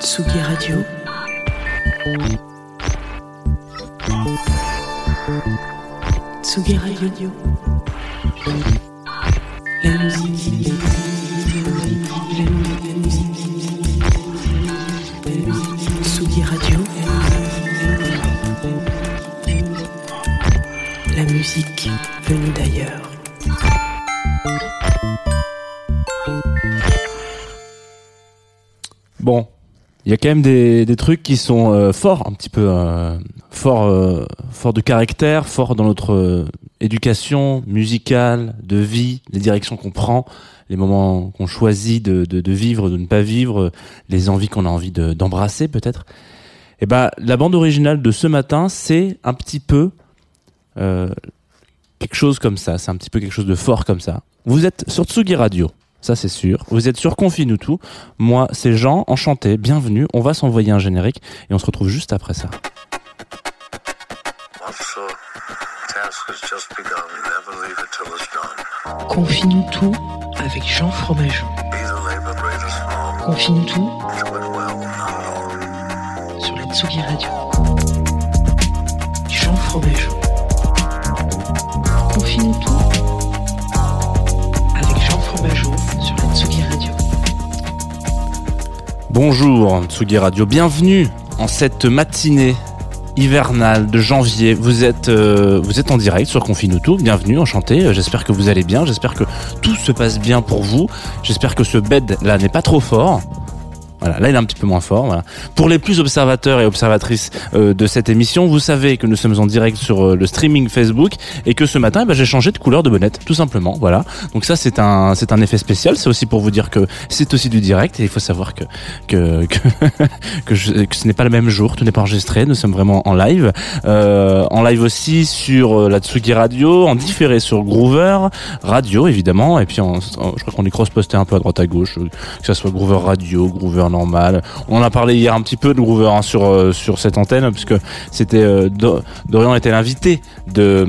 Tsugi Radio. Tsugi Radio. La musique. La musique. Tsugi Radio. La musique venue d'ailleurs. Bon, il y a quand même des, des trucs qui sont euh, forts, un petit peu euh, forts, euh, forts de caractère, forts dans notre euh, éducation musicale, de vie, les directions qu'on prend, les moments qu'on choisit de, de, de vivre, de ne pas vivre, les envies qu'on a envie de- d'embrasser peut-être. Et ben, la bande originale de ce matin, c'est un petit peu euh, quelque chose comme ça. C'est un petit peu quelque chose de fort comme ça. Vous êtes sur Tsugi Radio. Ça c'est sûr. Vous êtes sur Confine tout. Moi, c'est Jean, enchanté, bienvenue. On va s'envoyer un générique et on se retrouve juste après ça. Confine tout avec Jean Fromageau. Confine tout sur la Tsugi Radio. Jean Fromageau. Bonjour Tsugi Radio, bienvenue en cette matinée hivernale de janvier. Vous êtes, euh, vous êtes en direct sur Confine tout. Bienvenue, enchanté. Euh, J'espère que vous allez bien. J'espère que tout se passe bien pour vous. J'espère que ce bed là n'est pas trop fort. Voilà, là il est un petit peu moins fort. Voilà. Pour les plus observateurs et observatrices euh, de cette émission, vous savez que nous sommes en direct sur euh, le streaming Facebook et que ce matin, eh ben, j'ai changé de couleur de bonnette, tout simplement. Voilà. Donc ça c'est un c'est un effet spécial. C'est aussi pour vous dire que c'est aussi du direct et il faut savoir que que que, que, ce n'est pas le même jour, tout n'est pas enregistré. Nous sommes vraiment en live, euh, en live aussi sur euh, la Tsugi Radio, en différé sur Groover Radio évidemment, et puis je crois qu'on est cross-posté un peu à droite à gauche, que ça soit Groover Radio, Groover normal. On en a parlé hier un petit peu de Groover hein, sur euh, sur cette antenne puisque c'était euh, Do- Dorian était l'invité de,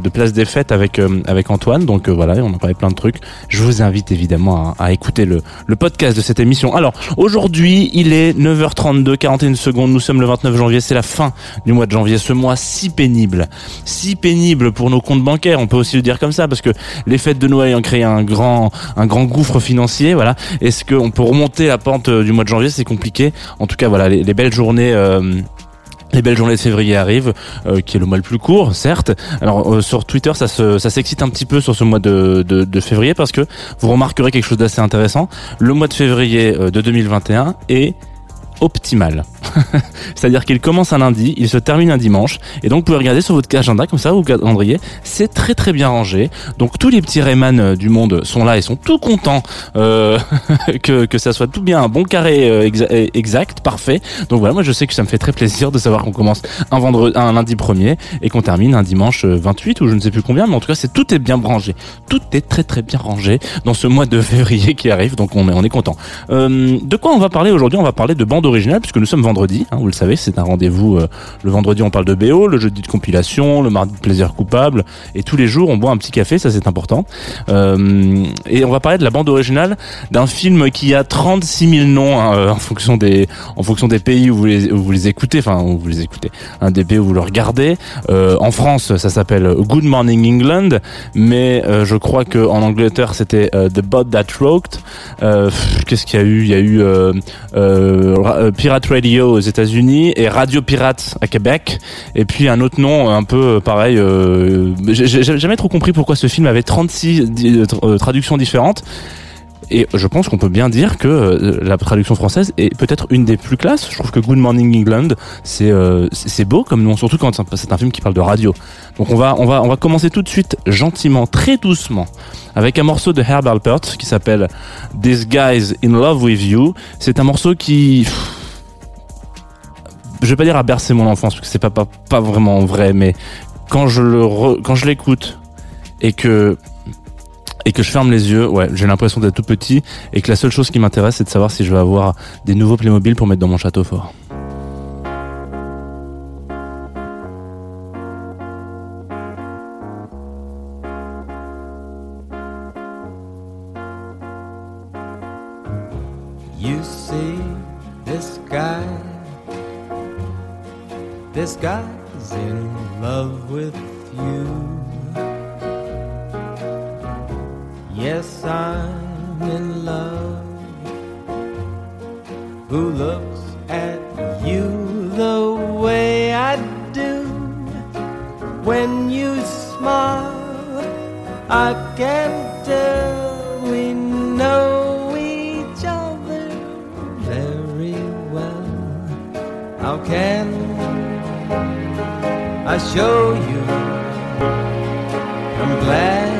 de Place des Fêtes avec euh, avec Antoine, donc voilà, on a parlé plein de trucs. Je vous invite évidemment à, à écouter le le podcast de cette émission. Alors aujourd'hui, il est 9h32, 41 secondes. Nous sommes le 29 janvier, c'est la fin du mois de janvier. Ce mois si pénible, si pénible pour nos comptes bancaires. On peut aussi le dire comme ça parce que les fêtes de Noël ont créé un grand un grand gouffre financier. Voilà. Est-ce qu'on peut remonter la pente du mois de janvier C'est compliqué. En tout cas, voilà, les, les belles journées. euh, les belles journées de février arrivent, euh, qui est le mois le plus court, certes. Alors euh, sur Twitter, ça ça s'excite un petit peu sur ce mois de, février parce que vous remarquerez quelque chose d'assez intéressant. Le mois de février euh, de 2021 est optimal. C'est-à-dire qu'il commence un lundi, il se termine un dimanche, et donc vous pouvez regarder sur votre agenda comme ça, ou calendrier, c'est très très bien rangé. Donc tous les petits Rayman euh, du monde sont là et sont tout contents euh, que, ça soit tout bien un bon carré euh, exa- exact, parfait. Donc voilà, moi je sais que ça me fait très plaisir de savoir qu'on commence un vendredi, un lundi premier et qu'on termine un dimanche euh, 28 ou je ne sais plus combien, mais en tout cas c'est tout est bien rangé, tout est très très bien rangé dans ce mois de février qui arrive, donc on est on est content. De quoi on va parler aujourd'hui? On va parler de bande originale puisque nous sommes vendredi, hein, vous le savez, c'est un rendez-vous. euh, le vendredi on parle de BO, le jeudi de compilation, le mardi de plaisir coupable, et tous les jours on boit un petit café, ça c'est important. Euh, et on va parler de la bande originale d'un film qui a 36 000 noms hein, euh, en fonction des en fonction des pays où vous les écoutez, enfin où vous les écoutez, un des pays où vous le regardez. En France, ça s'appelle Good Morning England, mais je crois que en Angleterre c'était The Boat That Rocked. Qu'est-ce qu'il y a eu? Il y a eu Ra- Pirate Radio aux États-Unis et Radio Pirate à Québec. Et puis un autre nom un peu euh, pareil. Euh, j'ai jamais trop compris pourquoi ce film avait 36 di- euh, euh, traductions différentes. Et je pense qu'on peut bien dire que la traduction française est peut-être une des plus classes. Je trouve que Good Morning England, c'est beau comme nom, surtout quand c'est un film qui parle de radio. Donc on va on va on va commencer tout de suite gentiment, très doucement, avec un morceau de Herb Alpert qui s'appelle This Guy's in Love with You. C'est un morceau qui je vais pas dire a bercé mon enfance parce que c'est pas, pas pas vraiment vrai, mais quand je le quand je l'écoute et que et que je ferme les yeux, ouais, j'ai l'impression d'être tout petit et que la seule chose qui m'intéresse, c'est de savoir si je vais avoir des nouveaux Playmobil pour mettre dans mon château fort. You see this guy's in love with you. Yes, I'm in love. Who looks at you the way I do? When you smile, I can't tell show you? I'm glad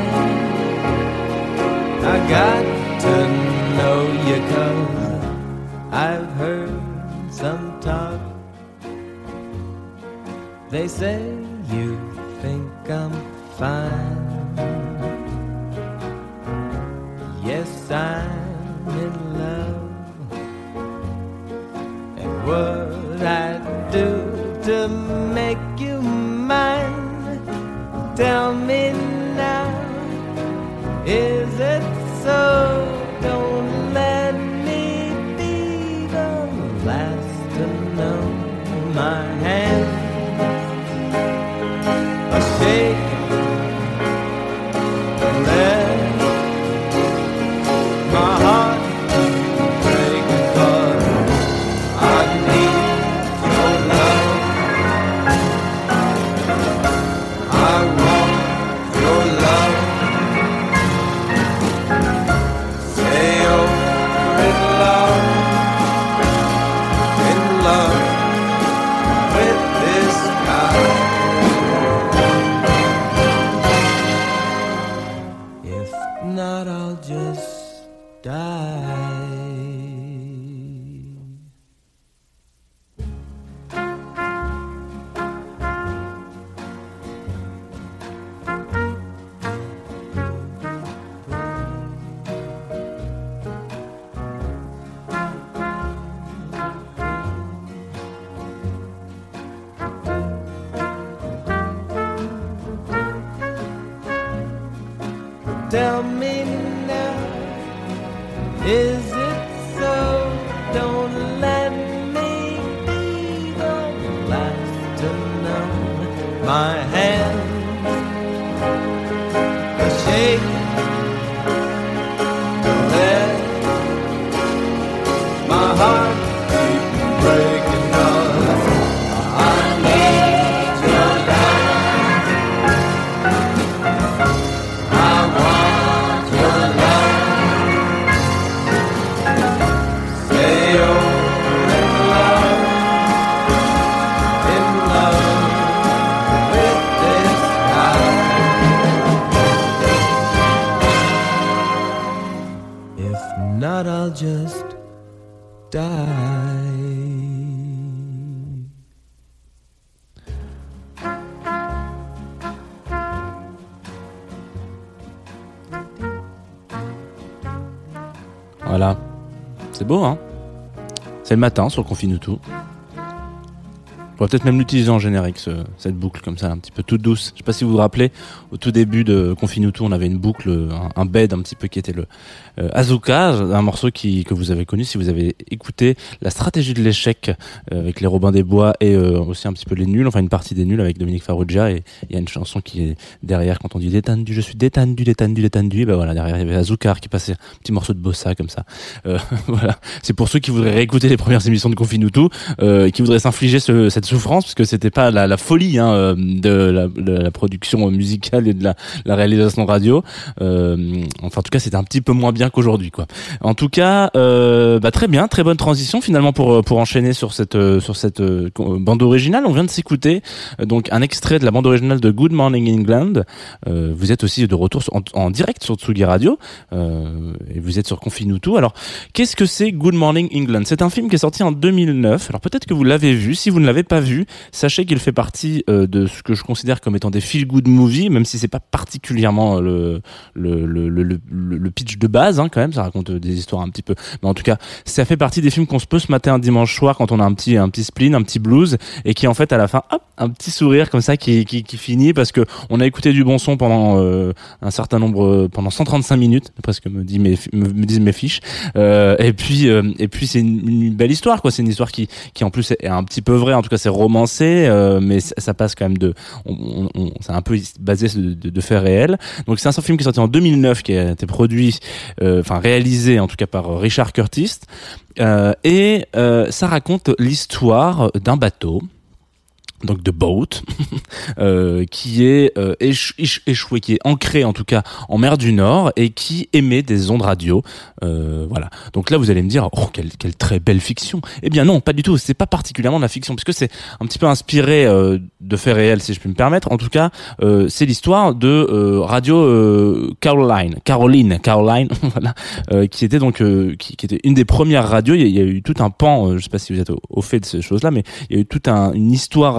I got to know you 'cause I've heard some talk. They say you think I'm fine. Yes, I'm in love. And what I do to make you? Tell me Tell me Voilà. C'est beau, hein? C'est le matin sur Confine tout. Pourrait peut-être même l'utiliser en générique, ce- cette boucle comme ça, un petit peu toute douce. Je sais pas si vous vous rappelez, au tout début de Confine tout, on avait une boucle, un, bed un petit peu qui était le euh, Azuka, un morceau qui, que vous avez connu si vous avez écouté la stratégie de l'échec euh, avec les Robins des Bois et euh, aussi un petit peu les nuls, enfin une partie des nuls avec Dominique Farrugia et il y a une chanson qui est derrière quand on dit détendu, je suis détendu, détendu, détendu, et ben voilà, derrière il y avait Azoukar qui passait un petit morceau de bossa comme ça. Euh, voilà, c'est pour ceux qui voudraient réécouter les premières émissions de Confinutu euh, et qui voudraient s'infliger ce- cette souffrance parce que c'était pas la, folie hein, euh, de, la, production musicale et de la, réalisation radio. Euh, enfin, en tout cas, c'était un petit peu moins bien qu'aujourd'hui, quoi. En tout cas, euh, bah, très bien, très bonne transition finalement pour pour enchaîner sur cette sur cette bande originale. On vient de s'écouter donc un extrait de la bande originale de Good Morning England. Vous êtes aussi de retour en, en direct sur Tsugi Radio et vous êtes sur Confinuto. Alors, qu'est-ce que c'est Good Morning England? C'est un film qui est sorti en 2009. Alors peut-être que vous l'avez vu. Si vous ne l'avez pas vu, sachez qu'il fait partie euh, de ce que je considère comme étant des feel good movies, même si c'est pas particulièrement le le, pitch de base hein, quand même. Ça raconte euh, des histoires un petit peu. Mais en tout cas, ça fait partie des films qu'on se peut se mater un dimanche soir quand on a un petit un petit spleen, un petit blues et qui en fait à la fin, hop, un petit sourire comme ça qui qui, finit parce que on a écouté du bon son pendant euh, un certain nombre euh, pendant 135 minutes presque me dit mes me, disent mes fiches euh, et puis euh, et puis c'est une, une belle histoire quoi c'est une histoire qui qui en plus est un petit peu vraie en tout cas romancé euh, mais ça, passe quand même de c'est un peu basé de, de, faits réels. Donc c'est un film qui est sorti en 2009 qui a été produit euh, enfin réalisé en tout cas par Richard Curtis. Euh, et ça raconte l'histoire d'un bateau donc de boat euh, qui est euh, éch- éch- échoué qui est ancré en tout cas en mer du Nord et qui émet des ondes radio euh, voilà. Donc là vous allez me dire oh quelle, quelle très belle fiction. Eh bien non pas du tout. C'est pas particulièrement de la fiction puisque c'est un petit peu inspiré de faits réels si je puis me permettre. En tout cas c'est l'histoire de radio Caroline Caroline Caroline voilà qui était donc qui, était une des premières radios. Il y a, eu tout un pan je sais pas si vous êtes au, au fait de ces choses là mais il y a eu toute un, une histoire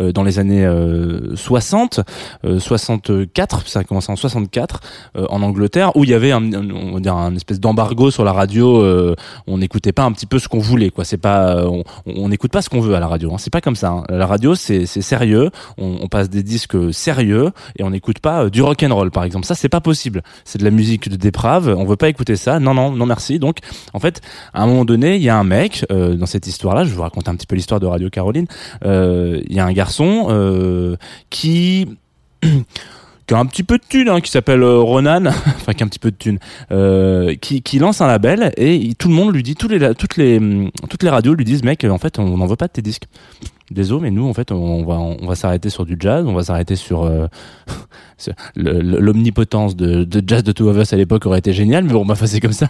euh, dans les années euh, 60 euh, 64 ça a commencé en 64 euh, en Angleterre où il y avait un, on va dire espèce d'embargo sur la radio euh, on n'écoutait pas un petit peu ce qu'on voulait quoi. C'est pas on n'écoute pas ce qu'on veut à la radio hein. c'est pas comme ça hein. la radio c'est sérieux. On, passe des disques sérieux et on n'écoute pas euh, du rock and roll par exemple. Ça c'est pas possible. C'est de la musique de déprave. On veut pas écouter ça. Non non non merci. Donc en fait à un moment donné il y a un mec euh, dans cette histoire là je vais vous raconter un petit peu l'histoire de Radio Caroline euh, il y a un garçon euh, qui a un petit peu de thune, hein, qui s'appelle euh, Ronan, enfin qui a un petit peu de thune, euh, qui, lance un label et tout le monde lui dit, toutes les, hum, toutes les radios lui disent, mec, en fait, on n'en veut pas de tes disques. Désolé, mais nous, en fait, on va, on va s'arrêter sur du jazz, on va s'arrêter sur euh, l'omnipotence de, jazz de Two of Us à l'époque aurait été génial, mais bon, bah, enfin, c'est comme ça.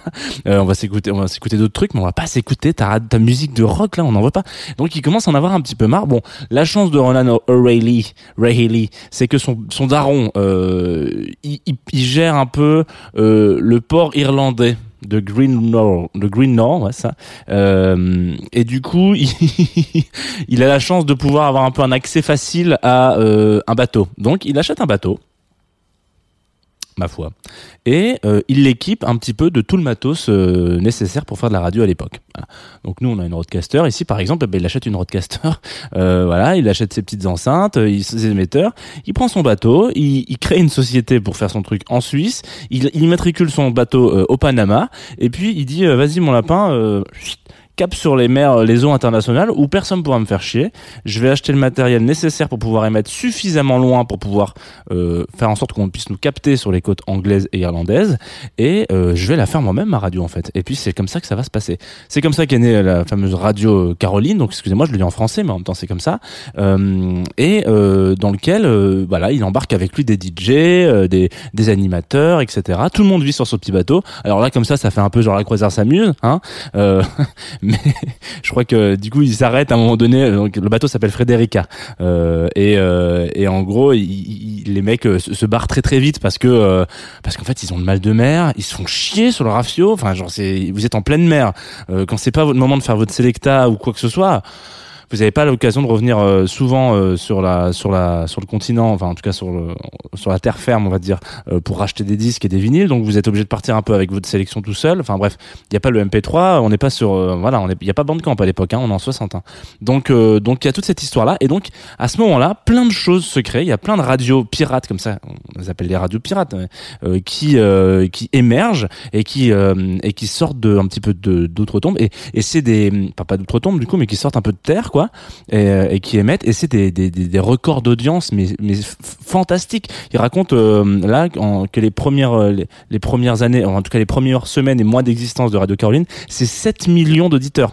Euh, on va s'écouter, on va s'écouter d'autres trucs, mais on va pas s'écouter ta, musique de rock là, on n'en veut pas. Donc, il commence à en avoir un petit peu marre. Bon, la chance de Ronan O'Reilly, O'Reilly, c'est que son, son daron, euh, il, gère un peu le port irlandais de Green Nor, de Green ouais, ça. Euh, et du coup, il, il a la chance de pouvoir avoir un peu un accès facile à euh, un bateau. Donc, il achète un bateau ma foi. Et euh, il l'équipe un petit peu de tout le matos euh, nécessaire pour faire de la radio à l'époque. Donc nous, on a une roadcaster. Ici, par exemple, eh ben, il achète une roadcaster. Euh, voilà, il achète ses petites enceintes, ses émetteurs. Il prend son bateau, il, crée une société pour faire son truc en Suisse. Il, il immatricule son bateau au Panama. Et puis il dit, vas-y mon lapin. Euh, cap sur les mers, les eaux internationales où personne ne pourra me faire chier. Je vais acheter le matériel nécessaire pour pouvoir émettre suffisamment loin pour pouvoir euh, faire en sorte qu'on puisse nous capter sur les côtes anglaises et irlandaises. Et euh, je vais la faire moi-même ma radio en fait. Et puis c'est comme ça que ça va se passer. C'est comme ça qu'est née la fameuse radio Caroline. Donc excusez-moi, je le dis en français, mais en même temps c'est comme ça. Euh, et euh, dans lequel, euh, voilà, il embarque avec lui des DJ, euh, des, des animateurs, etc. Tout le monde vit sur ce petit bateau. Alors là, comme ça, ça fait un peu genre la croisière s'amuse, hein. Mais je crois que du coup il s'arrête à un moment donné le bateau s'appelle Frederica. Euh, et, euh, et en gros les mecs euh, se, barrent très très vite parce que parce qu'en fait ils ont le mal de mer ils se font chier sur le rafio enfin genre vous êtes en pleine mer. Quand c'est pas votre moment de faire votre selecta ou quoi que ce soit vous n'avez pas l'occasion de revenir euh, souvent euh, sur la sur la sur le continent enfin en tout cas sur le sur la terre ferme on va dire euh, pour racheter des disques et des vinyles. Donc vous êtes obligé de partir un peu avec votre sélection tout seul. Enfin bref il n'y a pas le MP3 on n'est pas sur euh, voilà il n'y a pas Bandcamp à l'époque hein, on est en 60 hein. donc euh, donc il y a toute cette histoire là et donc à ce moment là plein de choses se créent. Il y a plein de radios pirates comme ça on les appelle les radios pirates euh, qui qui émergent et qui et qui sortent de un petit peu de d'autres tombes. Et et c'est des pas pas d'autres tombes du coup mais qui sortent un peu de terre et, euh, et qui émettent. Et c'est des, des, records d'audience mais mais fantastiques. Il raconte euh, là que les premières euh, les premières années en tout cas les premières semaines et mois d'existence de Radio Caroline c'est 7 millions d'auditeurs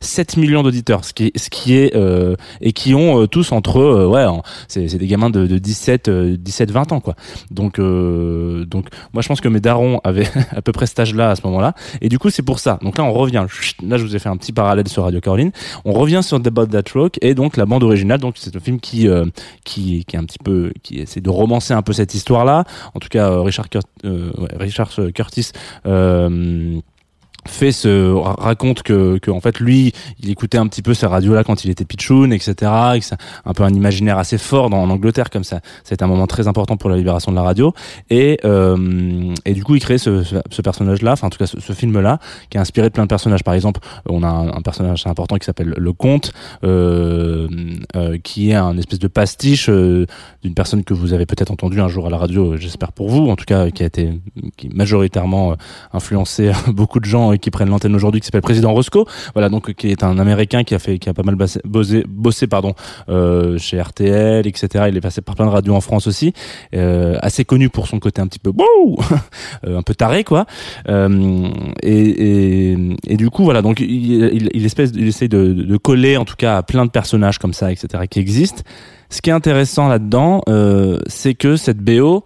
7 millions d'auditeurs, ce qui ce qui est euh, et qui ont euh, tous entre euh, ouais, c'est des gamins de, de 17 euh, 17 20 ans quoi. Donc euh, donc moi je pense que mes darons avaient à peu près cet âge-là à ce moment-là et du coup c'est pour ça. Donc là on revient là je vous ai fait un petit parallèle sur Radio Caroline. On revient sur The About That Rock et donc la bande originale donc c'est un film qui euh, qui qui est un petit peu qui essaie de romancer un peu cette histoire-là. En tout cas euh, Richard Cur- euh, ouais, Richard Curtis fait ce raconte que, que en fait lui il écoutait un petit peu ces radios là quand il était pitchoun etc un peu un imaginaire assez fort dans, en Angleterre comme ça. C'est un moment très important pour la libération de la radio. Et euh, et du coup il crée ce, ce, personnage là enfin en tout cas ce, ce film là qui est inspiré plein de personnages. Par exemple on a un, personnage important qui s'appelle le comte euh, euh, qui est un espèce de pastiche euh, d'une personne que vous avez peut-être entendu un jour à la radio j'espère pour vous en tout cas qui a été qui majoritairement euh, influencé beaucoup de gens et qui prennent l'antenne aujourd'hui qui s'appelle président Roscoe. Voilà donc qui est un américain qui a fait qui a pas mal bossé, pardon euh, chez RTL etc il est passé par plein de radios en France aussi euh, assez connu pour son côté un petit peu wouh euh, un peu taré quoi. Et, du coup voilà donc il, il, il, essaie de, de coller en tout cas à plein de personnages comme ça etc qui existent. Ce qui est intéressant là-dedans c'est que cette BO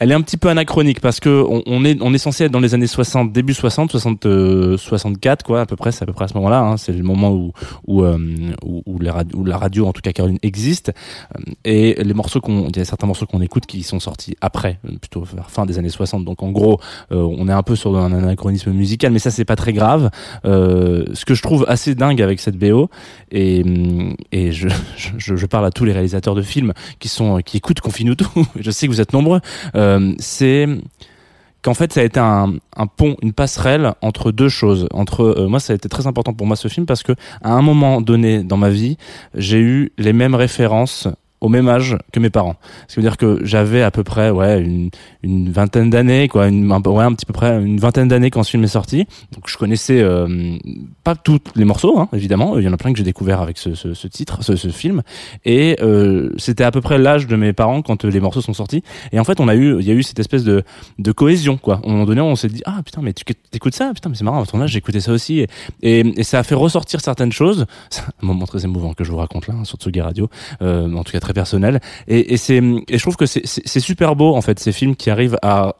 elle est un petit peu anachronique parce que on, est on est censé être dans les années 60 début 60 60 euh, 64 quoi à peu près c'est à peu près à ce moment-là hein, c'est le moment où où, euh, où où, les radi- où la radio en tout cas Caroline existe. Euh, et les morceaux qu'on il y a certains morceaux qu'on écoute qui sont sortis après euh, plutôt vers fin des années 60 donc en gros on est un peu sur un anachronisme musical mais ça c'est pas très grave. Ce que je trouve assez dingue avec cette BO et hum, et je, je je parle à tous les réalisateurs de films qui sont qui écoutent Confine je sais que vous êtes nombreux c'est qu'en fait ça a été un, un pont, une passerelle entre deux choses. Entre euh, moi, ça a été très important pour moi ce film parce que à un moment donné dans ma vie, j'ai eu les mêmes références au même âge que mes parents. Ce qui veut dire que j'avais à peu près ouais une, vingtaine d'années quoi, une, un, ouais un petit peu près une vingtaine d'années quand ce film est sorti. Donc je connaissais euh, pas tous les morceaux hein, évidemment. Il y en a plein que j'ai découvert avec ce, titre, ce, film. Et euh, c'était à peu près l'âge de mes parents quand euh, les morceaux sont sortis. Et en fait, on a eu, il y a eu cette espèce de, cohésion, quoi. À un moment donné, on s'est dit, ah putain, mais tu écoutes ça, putain, mais c'est marrant, à ton âge, j'écoutais ça aussi. Et, ça a fait ressortir certaines choses. C'est un moment très émouvant que je vous raconte là, hein, sur Tsugi Radio, en tout cas très personnel. Et, et c'est, et je trouve que c'est, super beau, en fait, ces films qui arrivent à,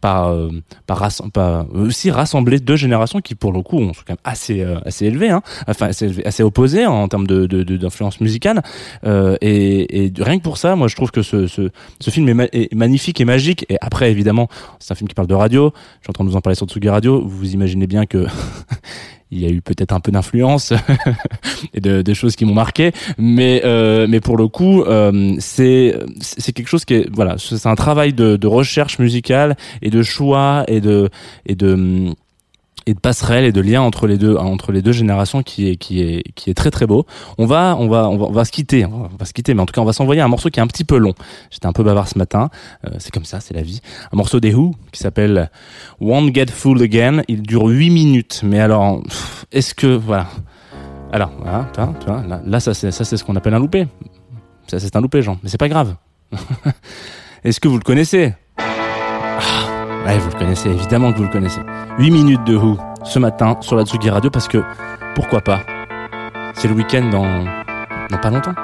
par, euh, par, par aussi rassembler deux générations qui pour le coup sont quand même assez euh, assez élevées hein. Enfin assez, assez opposées en termes de d'influence musicale. Euh, et, rien que pour ça moi je trouve que ce ce, film est, ma- est magnifique et magique. Et après évidemment c'est un film qui parle de radio. Je suis en train de vous en parler sur Tsugi Radio. Vous imaginez bien que il y a eu peut-être un peu d'influence et de, choses qui m'ont marqué. Mais euh, mais pour le coup euh, c'est c'est quelque chose qui est voilà c'est un travail de, de recherche musicale et de choix et de et de et de passerelle et de lien entre les deux entre les deux générations qui est qui est qui est très très beau. On va on va on va, on va se quitter, on va, se quitter mais en tout cas on va s'envoyer un morceau qui est un petit peu long. J'étais un peu bavard ce matin, euh, c'est comme ça, c'est la vie. Un morceau des Who qui s'appelle Won't Get Fooled Again, il dure 8 minutes mais alors est-ce que voilà. Alors, voilà, tu vois, là, là ça c'est ça c'est ce qu'on appelle un loupé. Ça c'est un loupé Jean, mais c'est pas grave. est-ce que vous le connaissez? Ouais, vous le connaissez, évidemment que vous le connaissez. 8 minutes de Who ce matin sur la Tsugi Radio parce que pourquoi pas C'est le week-end dans, dans pas longtemps.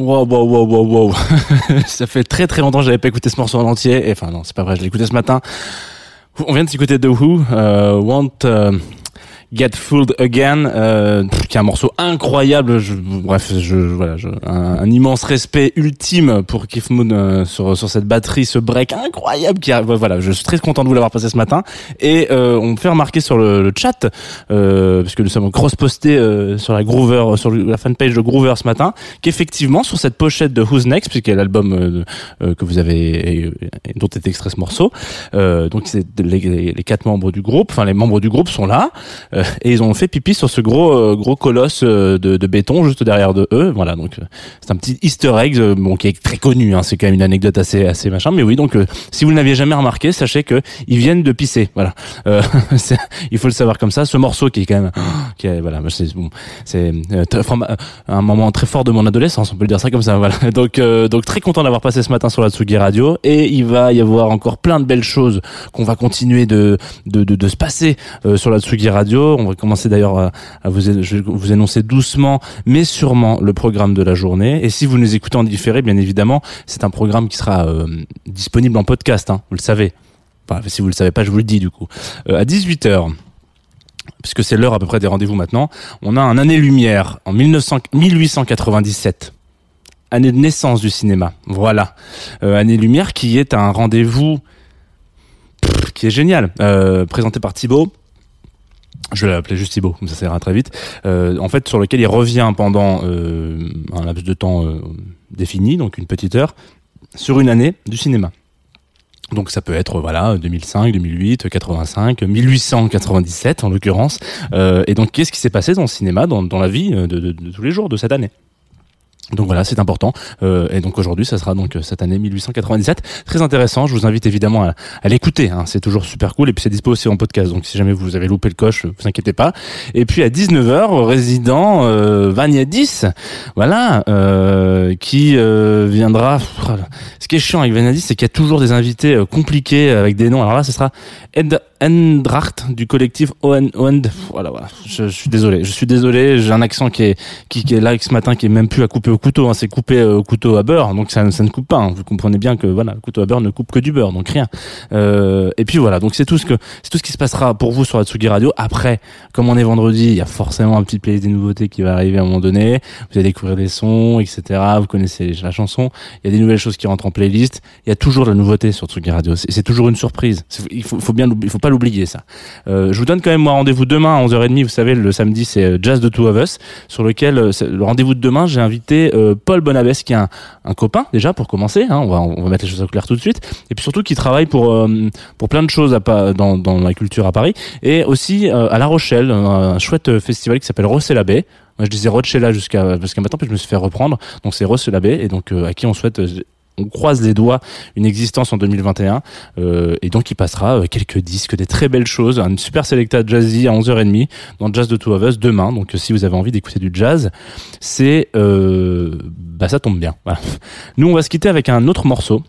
Wow, wow, wow, wow, wow. ça fait très très longtemps que j'avais pas écouté ce morceau en entier. Et, enfin non, c'est pas vrai, je l'ai écouté ce matin. On vient de s'écouter The Who, euh, Want euh, Get Fooled Again, euh, qui est un morceau incroyable. Je, bref, je, voilà, je, un, immense respect ultime pour Keith Moon euh, sur sur cette batterie, ce break incroyable qui a, voilà, je suis très content de vous l'avoir passé ce matin. Et euh, on me fait remarquer sur le, le chat, euh, parce que nous sommes cross postés euh, sur la Groover, sur la fanpage de Groover ce matin, qu'effectivement sur cette pochette de Who's Next, puisqu'il y a l'album euh, que vous avez dont est extrait ce morceau, donc c'est les, les- quatre membres du groupe, enfin les membres du groupe sont là. Et ils ont fait pipi sur ce gros euh, gros colosse euh, de, béton juste derrière de eux. Voilà, donc euh, c'est un petit Easter egg, euh, bon qui est très connu. Hein, c'est quand même une anecdote assez assez machin. Mais oui, donc euh, si vous ne l'aviez jamais remarqué, sachez que ils viennent de pisser. Voilà, Euh, il faut le savoir comme ça. Ce morceau qui est quand même, qui est, voilà, c'est bon, c'est euh, forma- un moment très fort de mon adolescence, on peut le dire ça comme ça. Voilà. Donc euh, donc très content d'avoir passé ce matin sur la Tsugi Radio et il va y avoir encore plein de belles choses qu'on va continuer de de, de, de se passer euh, sur la Tsugi Radio. On va commencer d'ailleurs à, vous annoncer doucement mais sûrement le programme de la journée. Et si vous nous écoutez en différé, bien évidemment, c'est un programme qui sera euh, disponible en podcast. Hein, vous le savez. Si vous le savez pas, je vous le dis du coup. Euh, à 18 h puisque c'est l'heure à peu près des rendez-vous maintenant, on a un année-lumière en 1900 1897 année de naissance du cinéma. Voilà, euh, année lumière qui est un rendez-vous qui est génial, présenté par Thibaut. Je vais l'appeler juste Thibaut, comme ça ça très vite. Euh, en fait, sur lequel il revient pendant euh, un laps de temps euh, défini, donc une petite heure, sur une année du cinéma. Donc ça peut être voilà 2005, 2008, 85, 1897 en l'occurrence. Euh, et donc qu'est-ce qui s'est passé dans le cinéma, dans, dans la vie de- de- de tous les jours de cette année? Donc voilà, c'est important. Euh, et donc aujourd'hui, ça sera donc euh, cette année 1897. Très intéressant. Je vous invite évidemment à, à l'écouter. Hein. C'est toujours super cool. Et puis c'est dispo aussi en podcast. Donc si jamais vous avez loupé le coche, vous inquiétez pas. Et puis à 19h, résident euh, Vania 10, voilà, euh, qui euh, viendra. Ce qui est chiant avec Vania 10, c'est qu'il y a toujours des invités euh, compliqués avec des noms. Alors là, ce sera Ed Endracht du collectif. Owen voilà, voilà. Je, suis désolé. Je suis désolé. J'ai un accent qui est qui, qui est là ce matin, qui est même plus à couper au couteau. Hein, c'est coupé euh, au couteau à beurre, donc ça, ça ne coupe pas. hein. Vous comprenez bien que voilà, le couteau à beurre ne coupe que du beurre, donc rien. Euh, et puis voilà, donc c'est tout ce que c'est tout ce qui se passera pour vous sur la Tsugi Radio. Après, comme on est vendredi, il y a forcément un petit playlist des nouveautés qui va arriver à un moment donné. Vous allez découvrir des sons, etc. Vous connaissez la chanson. Il y a des nouvelles choses qui rentrent en playlist. Il y a toujours de la nouveauté sur Tsugi Radio. C'est toujours une surprise. Il faut, faut bien, il faut pas l'oublier ça. Euh, je vous donne quand même moi rendez-vous demain à 11h30. Vous savez, le samedi c'est euh, Jazz de Two of Us, sur lequel euh, le rendez-vous de demain, j'ai invité Paul Bonabès, qui est un, copain déjà pour commencer. Hein, on va mettre les choses au clair tout de suite. Et puis surtout qui travaille pour pour plein de choses dans la culture à Paris et aussi à La Rochelle, un, chouette festival qui s'appelle Rossella-Bay. Moi, je disais Rochella jusqu'à jusqu'à maintenant, puis je me suis fait reprendre. Donc c'est Rossella-Bay et donc à qui on souhaite on croise les doigts une existence en 2021 euh, et donc il passera euh, quelques disques, des très belles choses, un super selecta jazzy à 11h30 dans Jazz de Two of Us demain. Donc euh, si vous avez envie d'écouter du jazz, c'est bah ça tombe bien. Nous on va se quitter avec un autre morceau.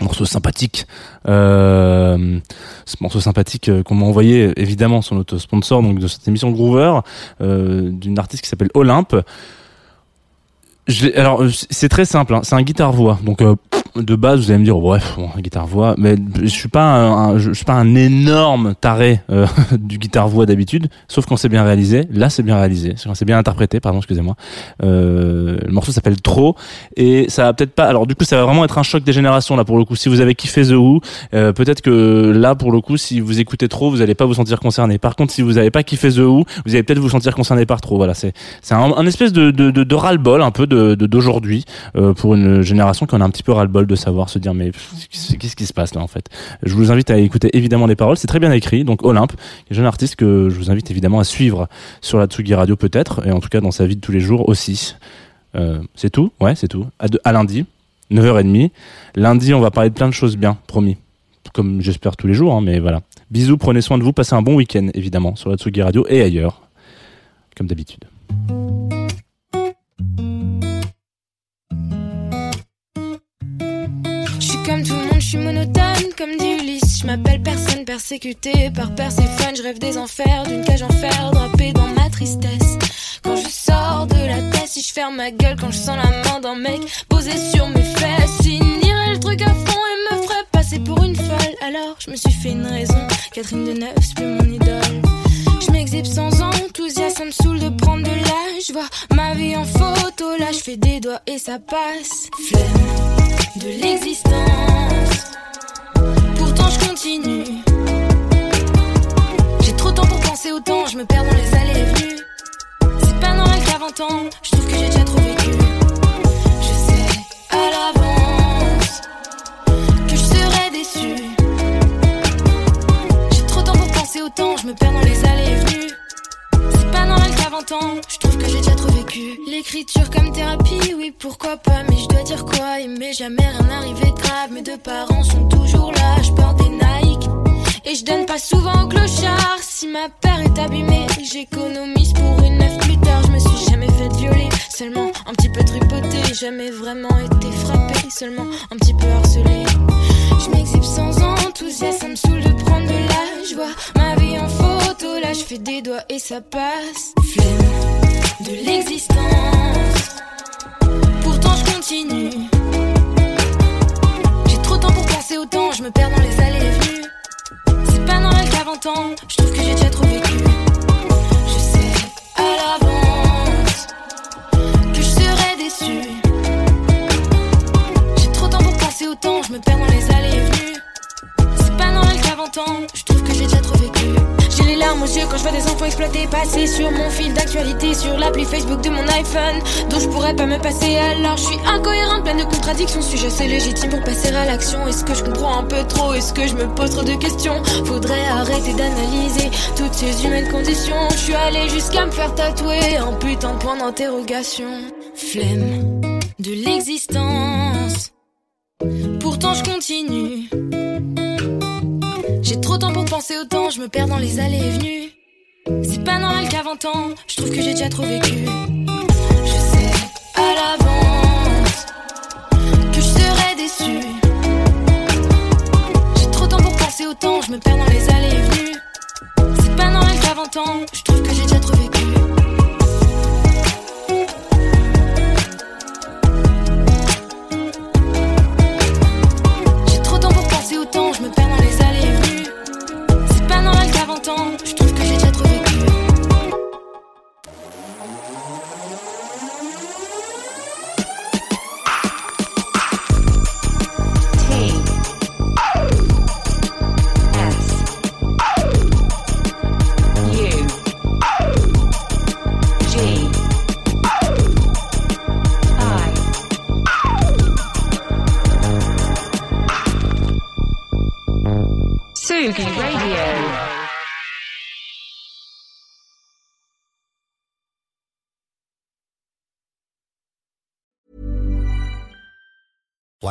Morceau sympathique, ce morceau sympathique qu'on m'a envoyé évidemment sur notre sponsor donc de cette émission Groover, d'une artiste qui s'appelle Olympe. Je alors c'est très simple, hein. c'est un guitare voix. Donc euh, de base vous allez me dire bref bon, un guitare voix, mais je suis pas un, je, suis pas un énorme taré euh, du guitare voix d'habitude, sauf quand c'est bien réalisé. Là c'est bien réalisé, c'est quand c'est bien interprété, pardon excusez-moi. Euh, le morceau s'appelle Trop et ça va peut-être pas. Alors du coup ça va vraiment être un choc des générations là pour le coup. Si vous avez kiffé The Who, euh, peut-être que là pour le coup si vous écoutez trop vous allez pas vous sentir concerné. Par contre si vous avez pas kiffé The Who, vous allez peut-être vous sentir concerné par trop. Voilà c'est c'est un, espèce de, de, de, de ras-le-bol un peu de de- d'aujourd'hui euh, pour une génération qui en a un petit peu ras-le-bol de savoir se dire mais qu'est-ce qui se passe là en fait? Je vous invite à écouter évidemment les paroles, c'est très bien écrit. Donc Olympe, jeune artiste que je vous invite évidemment à suivre sur la Tsugi Radio peut-être et en tout cas dans sa vie de tous les jours aussi. Euh, c'est tout, ouais c'est tout. À, de- à lundi, 9h30. Lundi on va parler de plein de choses bien, promis. Comme j'espère tous les jours, hein, mais voilà. Bisous, prenez soin de vous, passez un bon week-end évidemment sur la Tsugi Radio et ailleurs, comme d'habitude. Comme dit Ulysse. Je m'appelle personne persécutée par Perséphone. Je rêve des enfers, d'une cage en fer, drapée dans ma tristesse. Quand je sors de la tête, si je ferme ma gueule, quand je sens la main d'un mec posé sur mes fesses, signerait le truc à fond et me ferait passer pour une folle. Alors je me suis fait une raison. Catherine Deneuve, c'est plus mon idole. Je m'exhibe sans enthousiasme, ça me saoule de prendre de l'âge. Je vois ma vie en photo, là je fais des doigts et ça passe. Flemme de l'existence je continue. J'ai trop de temps pour penser autant, je me perds dans les allées et venues. C'est pas normal qu'à 20 ans, je trouve que j'ai déjà trop vécu. Je sais à l'avance que je serai déçu. J'ai trop de temps pour penser autant, je me perds dans les allées et venues. C'est pas normal qu'à 20 ans, je trouve que j'ai déjà trop vécu. L'écriture comme thérapie, oui pourquoi pas, mais je dois dire quoi Il jamais rien arrivé de grave, mes deux parents sont toujours là, je porte des Nike. Et je donne pas souvent au clochard, si ma paire est abîmée, j'économise pour une neuf plus tard, je me suis jamais fait violer, seulement un petit peu tripoté, jamais vraiment été frappé, seulement un petit peu harcelé. Je m'exhibe sans enthousiasme, ça me saoule de prendre de l'âge, vois ma vie en photo, là je fais des doigts et ça passe. Flemme de l'existence. J'ai trop de temps pour penser au temps, je me perds dans les allées et venues. C'est pas normal qu'à 20 ans, je trouve que j'ai déjà trop vécu. Je sais à l'avance que je serai déçu. J'ai trop de temps pour penser au temps, je me perds dans les allées et venues. C'est pas normal qu'à 20 ans, je trouve que larmes aux quand je vois des enfants exploités passer sur mon fil d'actualité, sur l'appli Facebook de mon iPhone, dont je pourrais pas me passer. Alors je suis incohérente, pleine de contradictions. Suis-je assez légitime pour passer à l'action? Est-ce que je comprends un peu trop? Est-ce que je me pose trop de questions? Faudrait arrêter d'analyser toutes ces humaines conditions. Je suis allée jusqu'à me faire tatouer un putain de point d'interrogation. Flemme de l'existence. Pourtant je continue. Penser au temps, je me perds dans les allées et venues. C'est pas normal qu'à 20 ans, je trouve que j'ai déjà trop vécu. Je sais à l'avance que je serai déçu. J'ai trop de temps pour penser au temps, je me perds dans les allées et venues. C'est pas normal qu'à 20 ans, je trouve que j'ai déjà trop vécu. Normal